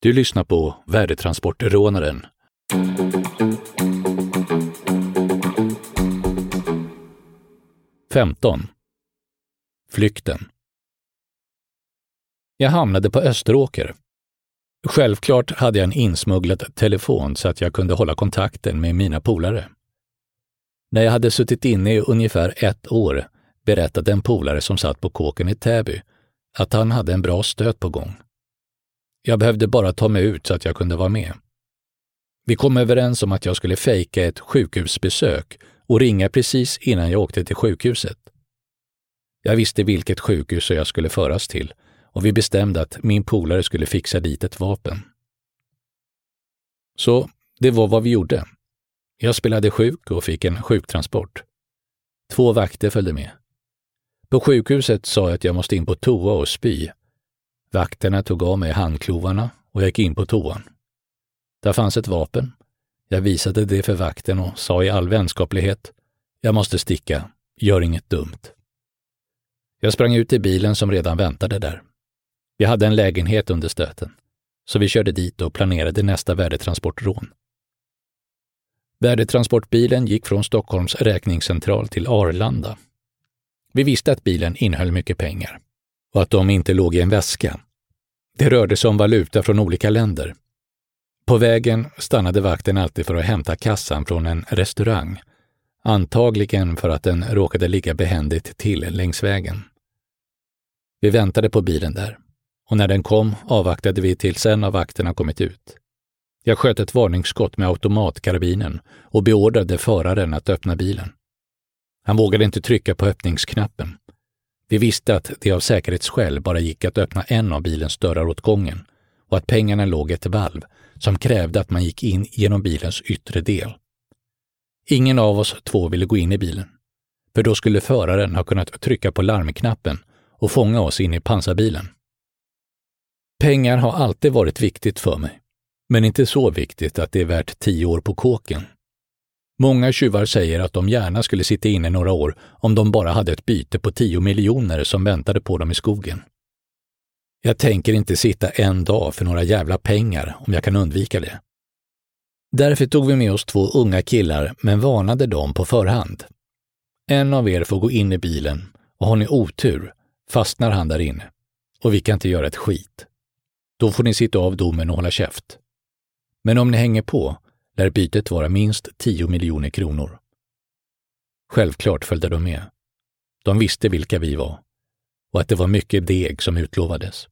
Du lyssnar på Värdetransportrånaren. Femton. Flykten. Jag hamnade på Österåker. Självklart hade jag en insmugglad telefon så att jag kunde hålla kontakten med mina polare. När jag hade suttit inne i ungefär ett år berättade en polare som satt på kåken i Täby att han hade en bra stöt på gång. Jag behövde bara ta mig ut så att jag kunde vara med. Vi kom överens om att jag skulle fejka ett sjukhusbesök och ringa precis innan jag åkte till sjukhuset. Jag visste vilket sjukhus jag skulle föras till och vi bestämde att min polare skulle fixa dit ett vapen. Så det var vad vi gjorde. Jag spelade sjuk och fick en sjuktransport. Två vakter följde med. På sjukhuset sa jag att jag måste in på toa och spy. Vakterna tog av mig handklovarna och jag gick in på toan. Där fanns ett vapen. Jag visade det för vakten och sa i all vänskaplighet, jag måste sticka, gör inget dumt. Jag sprang ut till bilen som redan väntade där. Vi hade en lägenhet under stöten, så vi körde dit och planerade nästa värdetransportrån. Värdetransportbilen gick från Stockholms räkningscentral till Arlanda. Vi visste att bilen innehöll mycket pengar och att de inte låg i en väska. Det rörde sig om valuta från olika länder. På vägen stannade vakten alltid för att hämta kassan från en restaurang, antagligen för att den råkade ligga behändigt till längs vägen. Vi väntade på bilen där och när den kom avvaktade vi tills en av vakterna kommit ut. Jag sköt ett varningsskott med automatkarbinen och beordrade föraren att öppna bilen. Han vågade inte trycka på öppningsknappen. Vi visste att det av säkerhetsskäl bara gick att öppna en av bilens dörrar åt gången och att pengarna låg i ett valv som krävde att man gick in genom bilens yttre del. Ingen av oss två ville gå in i bilen, för då skulle föraren ha kunnat trycka på larmknappen och fånga oss in i pansarbilen. Pengar har alltid varit viktigt för mig, men inte så viktigt att det är värt tio år på kåken. Många tjuvar säger att de gärna skulle sitta inne några år om de bara hade ett byte på 10 miljoner som väntade på dem i skogen. Jag tänker inte sitta en dag för några jävla pengar om jag kan undvika det. Därför tog vi med oss två unga killar men varnade dem på förhand. En av er får gå in i bilen och har ni otur fastnar han där inne och vi kan inte göra ett skit. Då får ni sitta av domen och hålla käft. Men om ni hänger på lär bytet vara minst 10 miljoner kronor. Självklart följde de med. De visste vilka vi var och att det var mycket deg som utlovades.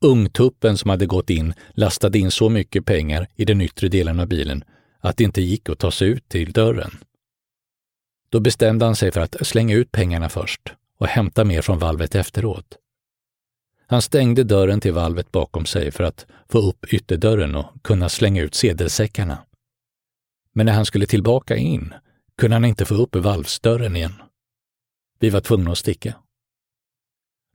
Ungtuppen som hade gått in lastade in så mycket pengar i den yttre delen av bilen att det inte gick att ta sig ut till dörren. Då bestämde han sig för att slänga ut pengarna först och hämta mer från valvet efteråt. Han stängde dörren till valvet bakom sig för att få upp ytterdörren och kunna slänga ut sedelsäckarna. Men när han skulle tillbaka in kunde han inte få upp valvsdörren igen. Vi var tvungna att sticka.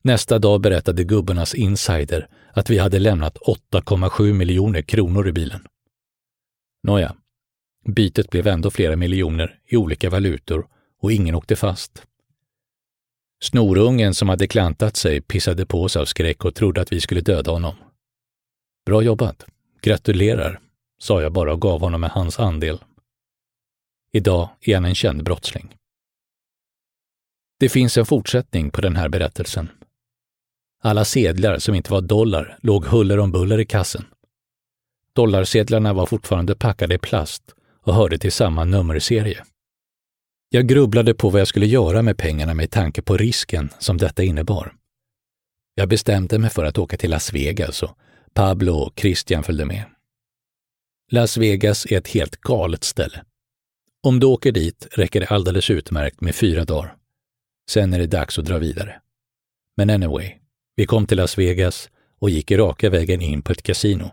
Nästa dag berättade gubbarnas insider att vi hade lämnat 8,7 miljoner kronor i bilen. Nåja, bytet blev ändå flera miljoner i olika valutor och ingen åkte fast. Snorungen som hade klantat sig pissade på sig av skräck och trodde att vi skulle döda honom. Bra jobbat. Gratulerar, sa jag bara och gav honom med hans andel. Idag är han en känd brottsling. Det finns en fortsättning på den här berättelsen. Alla sedlar som inte var dollar låg huller om buller i kassen. Dollarsedlarna var fortfarande packade i plast och hörde till samma nummerserie. Jag grubblade på vad jag skulle göra med pengarna med tanke på risken som detta innebar. Jag bestämde mig för att åka till Las Vegas och Pablo och Christian följde med. Las Vegas är ett helt galet ställe. Om du åker dit räcker det alldeles utmärkt med fyra dagar. Sen är det dags att dra vidare. Men anyway, vi kom till Las Vegas och gick raka vägen in på ett kasino.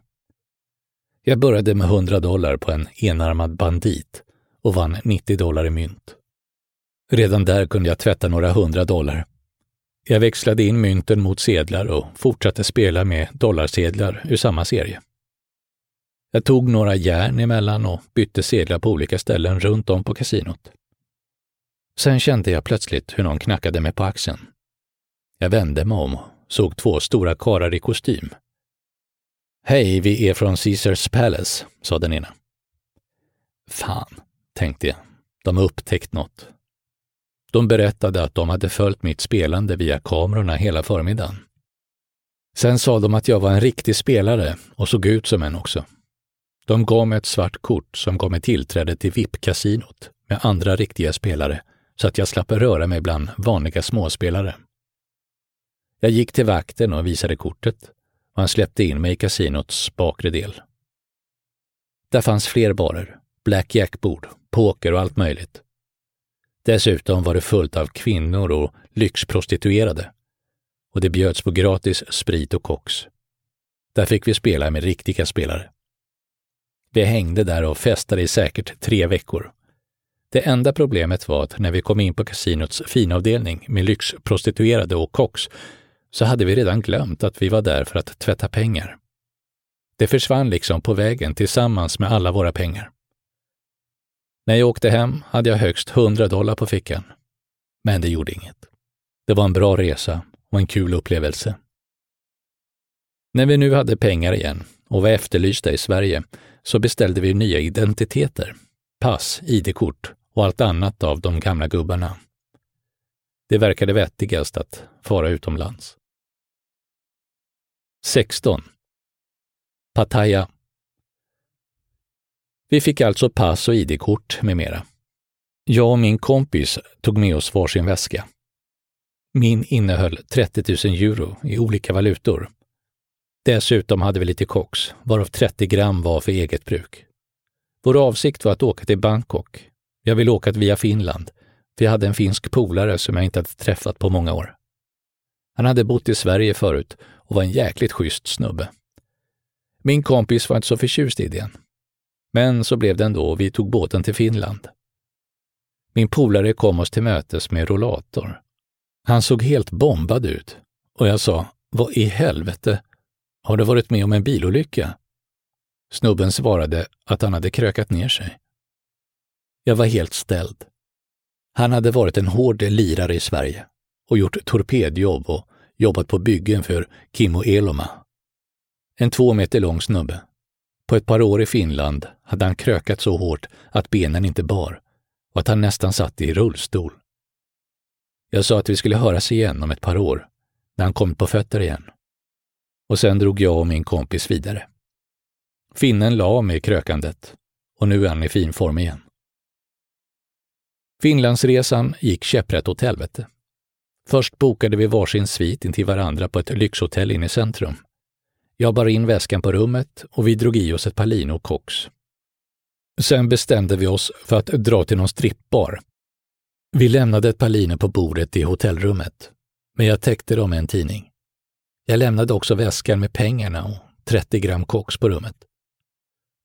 Jag började med 100 dollar på en enarmad bandit och vann 90 dollar i mynt. Redan där kunde jag tvätta några hundra dollar. Jag växlade in mynten mot sedlar och fortsatte spela med dollarsedlar ur samma serie. Jag tog några järn emellan och bytte sedlar på olika ställen runt om på kasinot. Sen kände jag plötsligt hur någon knackade mig på axeln. Jag vände mig om och såg två stora karar i kostym. Hej, vi är från Caesars Palace, sa den ena. Fan, tänkte jag. De har upptäckt något. De berättade att de hade följt mitt spelande via kamerorna hela förmiddagen. Sen sa de att jag var en riktig spelare och såg ut som en också. De gav mig ett svart kort som gav mig tillträde till VIP-kasinot med andra riktiga spelare så att jag slapp röra mig bland vanliga småspelare. Jag gick till vakten och visade kortet och han släppte in mig i kasinots bakre del. Där fanns fler barer, blackjackbord, poker och allt möjligt. Dessutom var det fullt av kvinnor och lyxprostituerade. Och det bjöds på gratis sprit och koks. Där fick vi spela med riktiga spelare. Vi hängde där och festade i säkert tre veckor. Det enda problemet var att när vi kom in på kasinots finavdelning med lyxprostituerade och koks så hade vi redan glömt att vi var där för att tvätta pengar. Det försvann liksom på vägen tillsammans med alla våra pengar. När jag åkte hem hade jag högst 100 dollar på fickan. Men det gjorde inget. Det var en bra resa och en kul upplevelse. När vi nu hade pengar igen och var efterlysta i Sverige så beställde vi nya identiteter, pass, ID-kort och allt annat av de gamla gubbarna. Det verkade vettigast att fara utomlands. 16. Pattaya vi fick alltså pass och ID-kort med mera. Jag och min kompis tog med oss varsin väska. Min innehöll 30 000 euro i olika valutor. Dessutom hade vi lite koks, varav 30 gram var för eget bruk. Vår avsikt var att åka till Bangkok. Jag ville åka via Finland, för jag hade en finsk polare som jag inte hade träffat på många år. Han hade bott i Sverige förut och var en jäkligt schysst snubbe. Min kompis var inte så förtjust i idén. Men så blev det ändå och vi tog båten till Finland. Min polare kom oss till mötes med rollator. Han såg helt bombad ut och jag sa, vad i helvete, har du varit med om en bilolycka? Snubben svarade att han hade krökat ner sig. Jag var helt ställd. Han hade varit en hård lirare i Sverige och gjort torpedjobb och jobbat på byggen för Kimmo Eloma. En två meter lång snubbe. På ett par år i Finland hade han krökat så hårt att benen inte bar och att han nästan satt i rullstol. Jag sa att vi skulle höras igen om ett par år, när han kommit på fötter igen. Och sen drog jag och min kompis vidare. Finnen la med krökandet och nu är han i fin form igen. Finlandsresan gick käpprätt åt helvete. Först bokade vi varsin svit intill varandra på ett lyxhotell inne i centrum. Jag bar in väskan på rummet och vi drog i oss ett Palino koks. Sen bestämde vi oss för att dra till någon strippbar. Vi lämnade ett Palino på bordet i hotellrummet, men jag täckte dem med en tidning. Jag lämnade också väskan med pengarna och 30 gram koks på rummet.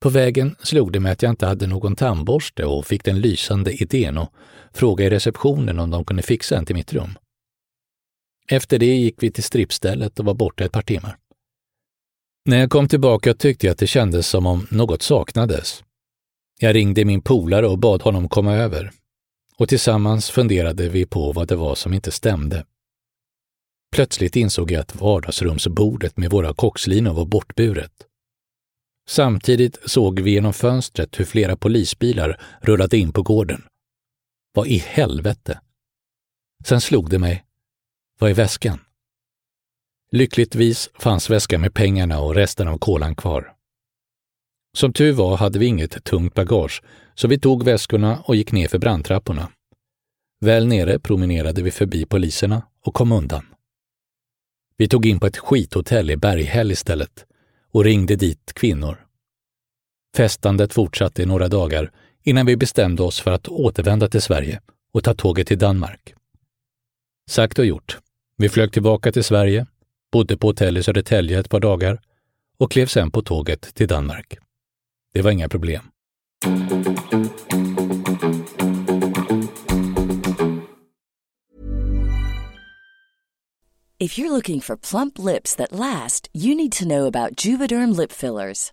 På vägen slog det mig att jag inte hade någon tandborste och fick den lysande idén att fråga i receptionen om de kunde fixa en till mitt rum. Efter det gick vi till strippstället och var borta ett par timmar. När jag kom tillbaka tyckte jag att det kändes som om något saknades. Jag ringde min polare och bad honom komma över. Och tillsammans funderade vi på vad det var som inte stämde. Plötsligt insåg jag att vardagsrumsbordet med våra kokslinor var bortburet. Samtidigt såg vi genom fönstret hur flera polisbilar rullade in på gården. Vad i helvete? Sen slog det mig. Vad är väskan? Lyckligtvis fanns väskan med pengarna och resten av kolan kvar. Som tur var hade vi inget tungt bagage, så vi tog väskorna och gick ner för brandtrapporna. Väl nere promenerade vi förbi poliserna och kom undan. Vi tog in på ett skithotell i Berghäll istället och ringde dit kvinnor. Festandet fortsatte i några dagar innan vi bestämde oss för att återvända till Sverige och ta tåget till Danmark. Sagt och gjort. Vi flög tillbaka till Sverige, bodde på hotell i Södertälje ett par dagar och klev sen på tåget till Danmark. Det var inga problem. If you're looking for plump lips that last, you need to know about Juvederm lip fillers.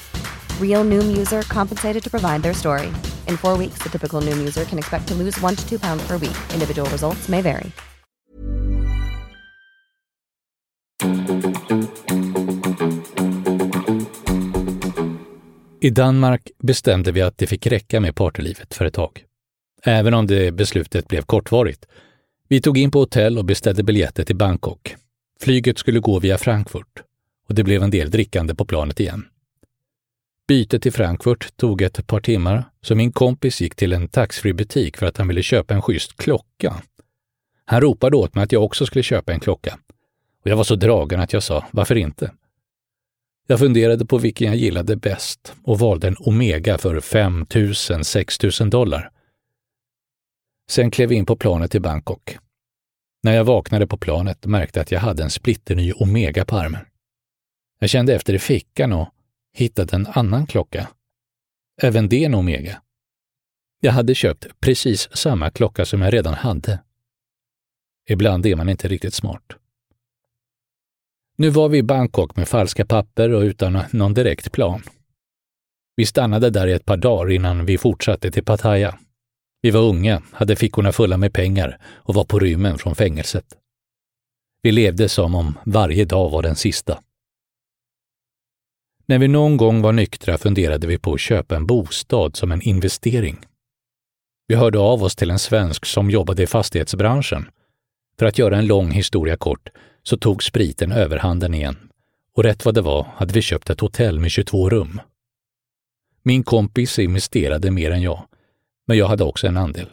Real Noom user compensated to provide their story. In four weeks, the typical Noom user can expect to lose one to two pounds per week. Individual results may vary. I Danmark bestämde vi att det fick räcka med partylivet för ett tag. Även om det beslutet blev kortvarigt. Vi tog in på hotell och beställde biljetter till Bangkok. Flyget skulle gå via Frankfurt och det blev en del drickande på planet igen. Bytet till Frankfurt tog ett par timmar, så min kompis gick till en taxfree-butik för att han ville köpa en schysst klocka. Han ropade åt mig att jag också skulle köpa en klocka. Och jag var så dragen att jag sa, varför inte? Jag funderade på vilken jag gillade bäst och valde en Omega för 5 000 6 000 dollar. Sen klev vi in på planet till Bangkok. När jag vaknade på planet märkte jag att jag hade en splitterny Omega på armen. Jag kände efter i fickan och hittade en annan klocka. Även det en Omega. Jag hade köpt precis samma klocka som jag redan hade. Ibland är man inte riktigt smart. Nu var vi i Bangkok med falska papper och utan någon direkt plan. Vi stannade där i ett par dagar innan vi fortsatte till Pattaya. Vi var unga, hade fickorna fulla med pengar och var på rymmen från fängelset. Vi levde som om varje dag var den sista. När vi någon gång var nyktra funderade vi på att köpa en bostad som en investering. Vi hörde av oss till en svensk som jobbade i fastighetsbranschen. För att göra en lång historia kort så tog spriten överhanden igen och rätt vad det var hade vi köpt ett hotell med 22 rum. Min kompis investerade mer än jag, men jag hade också en andel.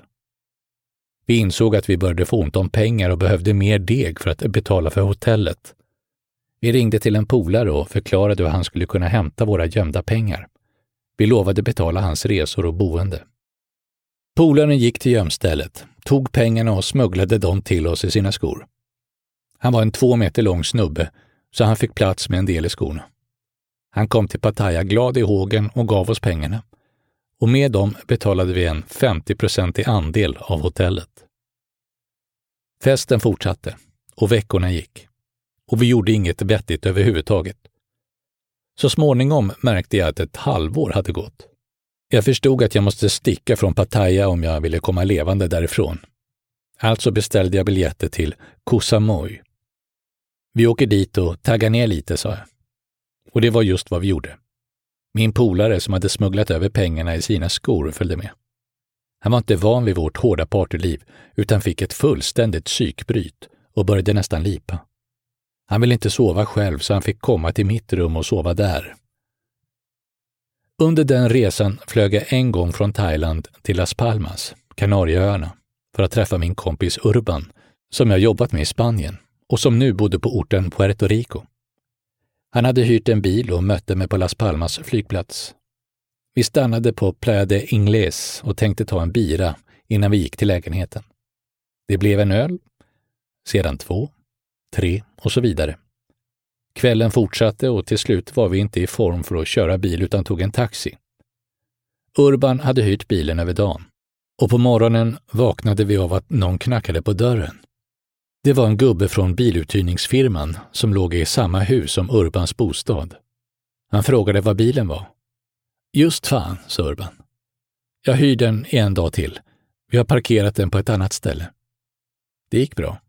Vi insåg att vi började få ont om pengar och behövde mer deg för att betala för hotellet. Vi ringde till en polare och förklarade hur han skulle kunna hämta våra gömda pengar. Vi lovade betala hans resor och boende. Polaren gick till gömstället, tog pengarna och smugglade dem till oss i sina skor. Han var en två meter lång snubbe, så han fick plats med en del i skorna. Han kom till Pattaya glad i hågen och gav oss pengarna. Och med dem betalade vi en 50-procentig andel av hotellet. Festen fortsatte och veckorna gick. Och vi gjorde inget vettigt överhuvudtaget. Så småningom märkte jag att ett halvår hade gått. Jag förstod att jag måste sticka från Pattaya om jag ville komma levande därifrån. Alltså beställde jag biljetter till Koh Samui. Vi åker dit och taggar ner lite, sa jag. Och det var just vad vi gjorde. Min polare som hade smugglat över pengarna i sina skor följde med. Han var inte van vid vårt hårda partyliv utan fick ett fullständigt psykbryt och började nästan lipa. Han ville inte sova själv så han fick komma till mitt rum och sova där. Under den resan flög jag en gång från Thailand till Las Palmas, Kanarieöarna, för att träffa min kompis Urban, som jag jobbat med i Spanien och som nu bodde på orten Puerto Rico. Han hade hyrt en bil och mötte mig på Las Palmas flygplats. Vi stannade på Playa de Ingles och tänkte ta en bira innan vi gick till lägenheten. Det blev en öl, sedan två, tre och så vidare. Kvällen fortsatte och till slut var vi inte i form för att köra bil utan tog en taxi. Urban hade hyrt bilen över dagen och på morgonen vaknade vi av att någon knackade på dörren. Det var en gubbe från biluthyrningsfirman som låg i samma hus som Urbans bostad. Han frågade vad bilen var. Just fan, sa Urban. Jag hyr den en dag till. Vi har parkerat den på ett annat ställe. Det gick bra.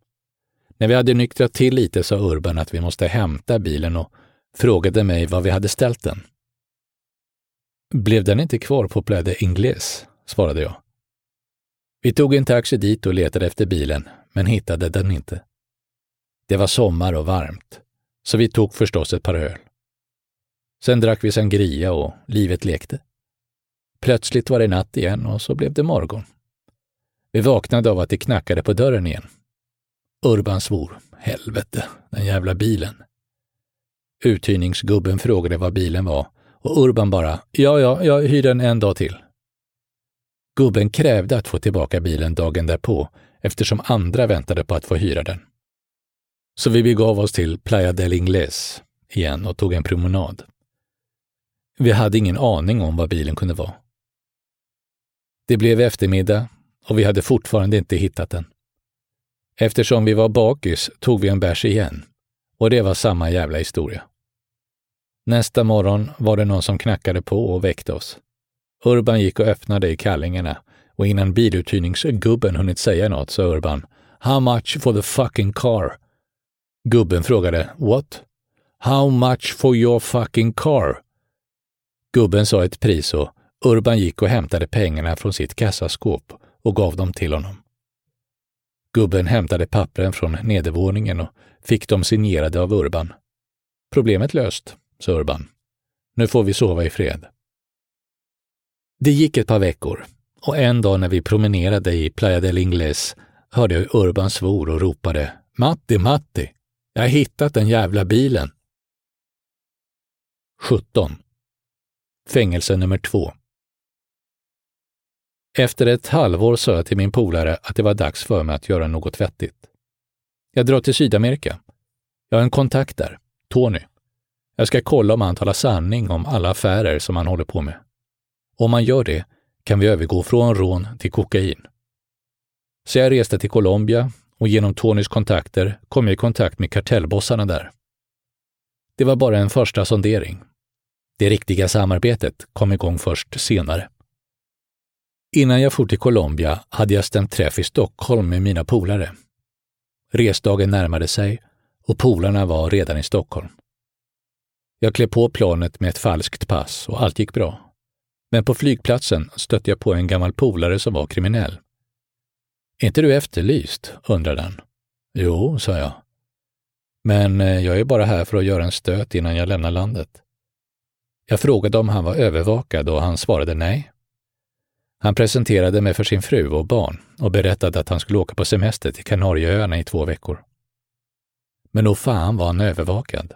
När vi hade nyktrat till lite sa Urban att vi måste hämta bilen och frågade mig var vi hade ställt den. Blev den inte kvar på Pläde Ingles? svarade jag. Vi tog en taxi dit och letade efter bilen, men hittade den inte. Det var sommar och varmt, så vi tog förstås ett par öl. Sen drack vi sangria och livet lekte. Plötsligt var det natt igen och så blev det morgon. Vi vaknade av att det knackade på dörren igen. Urban svor. Helvete, den jävla bilen. Uthyrningsgubben frågade vad bilen var och Urban bara, ja, ja, jag hyr den en dag till. Gubben krävde att få tillbaka bilen dagen därpå eftersom andra väntade på att få hyra den. Så vi begav oss till Playa del Ingles igen och tog en promenad. Vi hade ingen aning om vad bilen kunde vara. Det blev eftermiddag och vi hade fortfarande inte hittat den. Eftersom vi var bakis tog vi en bärs igen och det var samma jävla historia. Nästa morgon var det någon som knackade på och väckte oss. Urban gick och öppnade i kallingarna och innan biluthyrningsgubben hunnit säga något sa Urban “How much for the fucking car?” Gubben frågade “What?” “How much for your fucking car?” Gubben sa ett pris och Urban gick och hämtade pengarna från sitt kassaskåp och gav dem till honom. Gubben hämtade pappren från nedervåningen och fick dem signerade av Urban. Problemet löst, sa Urban. Nu får vi sova i fred. Det gick ett par veckor och en dag när vi promenerade i Playa del Ingles hörde jag Urban svor och ropade Matti, Matti, jag har hittat den jävla bilen. 17. Fängelse nummer två. Efter ett halvår sa jag till min polare att det var dags för mig att göra något vettigt. Jag drar till Sydamerika. Jag har en kontakt där, Tony. Jag ska kolla om han talar sanning om alla affärer som han håller på med. Om han gör det kan vi övergå från rån till kokain. Så jag reste till Colombia och genom Tonys kontakter kom jag i kontakt med kartellbossarna där. Det var bara en första sondering. Det riktiga samarbetet kom igång först senare. Innan jag for till Colombia hade jag stämt träff i Stockholm med mina polare. Resdagen närmade sig och polarna var redan i Stockholm. Jag klev på planet med ett falskt pass och allt gick bra. Men på flygplatsen stötte jag på en gammal polare som var kriminell. Är inte du efterlyst? undrade han. Jo, sa jag. Men eh, jag är bara här för att göra en stöt innan jag lämnar landet. Jag frågade om han var övervakad och han svarade nej. Han presenterade mig för sin fru och barn och berättade att han skulle åka på semester till Kanarieöarna i två veckor. Men nog fan var han övervakad.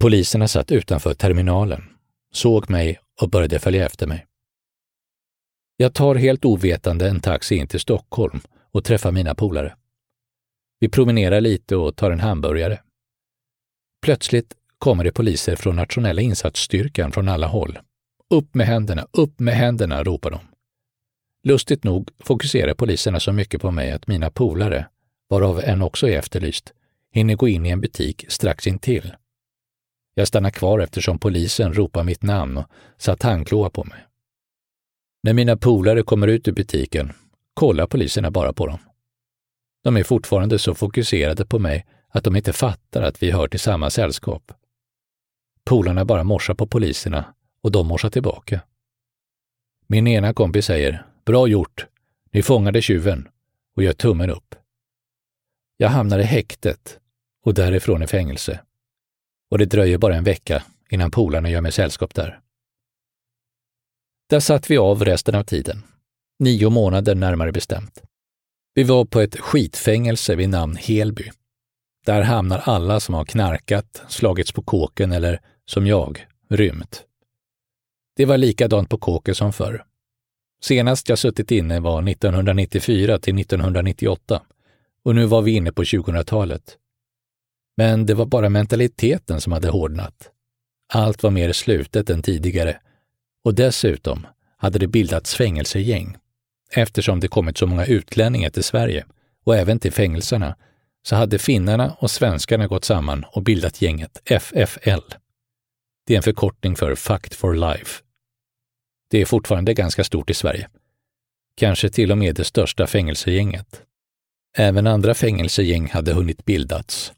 Poliserna satt utanför terminalen, såg mig och började följa efter mig. Jag tar helt ovetande en taxi in till Stockholm och träffar mina polare. Vi promenerar lite och tar en hamburgare. Plötsligt kommer det poliser från nationella insatsstyrkan från alla håll. Upp med händerna, upp med händerna, ropar de. Lustigt nog fokuserar poliserna så mycket på mig att mina polare, varav en också är efterlyst, hinner gå in i en butik strax intill. Jag stannar kvar eftersom polisen ropar mitt namn och satt handklåa på mig. När mina polare kommer ut ur butiken kollar poliserna bara på dem. De är fortfarande så fokuserade på mig att de inte fattar att vi hör till samma sällskap. Polarna bara morsar på poliserna och de morsar tillbaka. Min ena kompis säger ”Bra gjort! Ni fångade tjuven” och gör tummen upp. Jag hamnar i häktet och därifrån i fängelse. Och det dröjer bara en vecka innan polarna gör mig sällskap där. Där satt vi av resten av tiden. Nio månader närmare bestämt. Vi var på ett skitfängelse vid namn Helby. Där hamnar alla som har knarkat, slagits på kåken eller, som jag, rymt. Det var likadant på kåken som förr. Senast jag suttit inne var 1994 till 1998 och nu var vi inne på 2000-talet. Men det var bara mentaliteten som hade hårdnat. Allt var mer slutet än tidigare och dessutom hade det bildats fängelsegäng. Eftersom det kommit så många utlänningar till Sverige och även till fängelserna så hade finnarna och svenskarna gått samman och bildat gänget FFL. Det är en förkortning för Fact for Life. Det är fortfarande ganska stort i Sverige. Kanske till och med det största fängelsegänget. Även andra fängelsegäng hade hunnit bildats,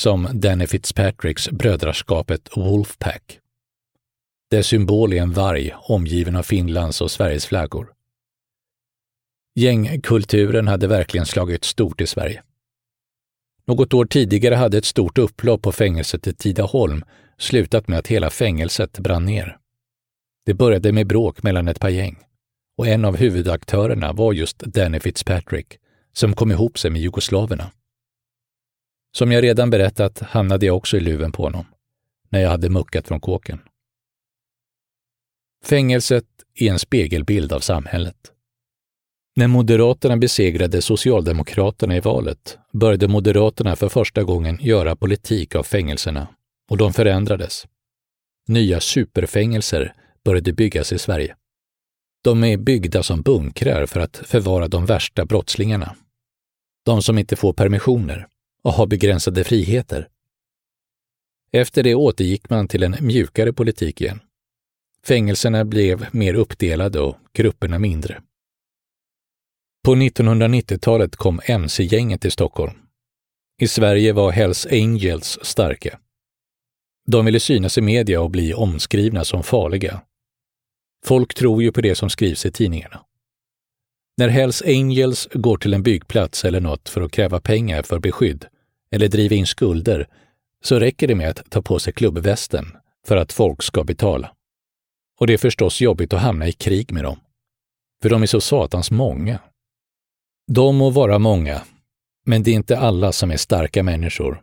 som Danny Fitzpatricks brödraskapet Wolfpack. Dess symbol är en varg omgiven av Finlands och Sveriges flaggor. Gängkulturen hade verkligen slagit stort i Sverige. Något år tidigare hade ett stort upplopp på fängelset i Tidaholm slutat med att hela fängelset brann ner. Det började med bråk mellan ett par gäng och en av huvudaktörerna var just Danny Fitzpatrick som kom ihop sig med jugoslaverna. Som jag redan berättat hamnade jag också i luven på honom när jag hade muckat från kåken. Fängelset är en spegelbild av samhället. När Moderaterna besegrade Socialdemokraterna i valet började Moderaterna för första gången göra politik av fängelserna och de förändrades. Nya superfängelser började byggas i Sverige. De är byggda som bunkrar för att förvara de värsta brottslingarna. De som inte får permissioner och har begränsade friheter. Efter det återgick man till en mjukare politik igen. Fängelserna blev mer uppdelade och grupperna mindre. På 1990-talet kom mc-gänget till Stockholm. I Sverige var Hells Angels starka. De ville synas i media och bli omskrivna som farliga. Folk tror ju på det som skrivs i tidningarna. När Hells Angels går till en byggplats eller något för att kräva pengar för beskydd eller driva in skulder så räcker det med att ta på sig klubbvästen för att folk ska betala. Och det är förstås jobbigt att hamna i krig med dem. För de är så satans många. De må vara många, men det är inte alla som är starka människor,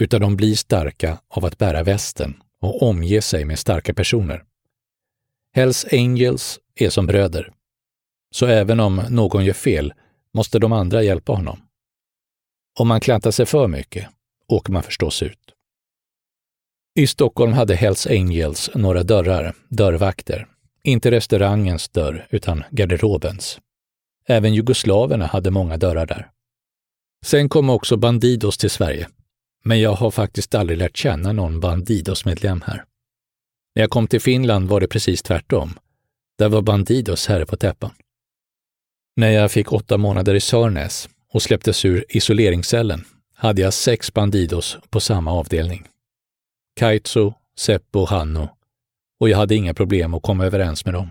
utan de blir starka av att bära västen och omge sig med starka personer. Hells Angels är som bröder. Så även om någon gör fel måste de andra hjälpa honom. Om man klantar sig för mycket åker man förstås ut. I Stockholm hade Hells Angels några dörrar, dörrvakter. Inte restaurangens dörr, utan garderobens. Även jugoslaverna hade många dörrar där. Sen kom också Bandidos till Sverige, men jag har faktiskt aldrig lärt känna någon Bandidos-medlem här. När jag kom till Finland var det precis tvärtom. Där var Bandidos herre på täppan. När jag fick åtta månader i Sörnäs och släpptes ur isoleringscellen hade jag sex Bandidos på samma avdelning. Kaitso, Seppo och Hanno. Och jag hade inga problem att komma överens med dem.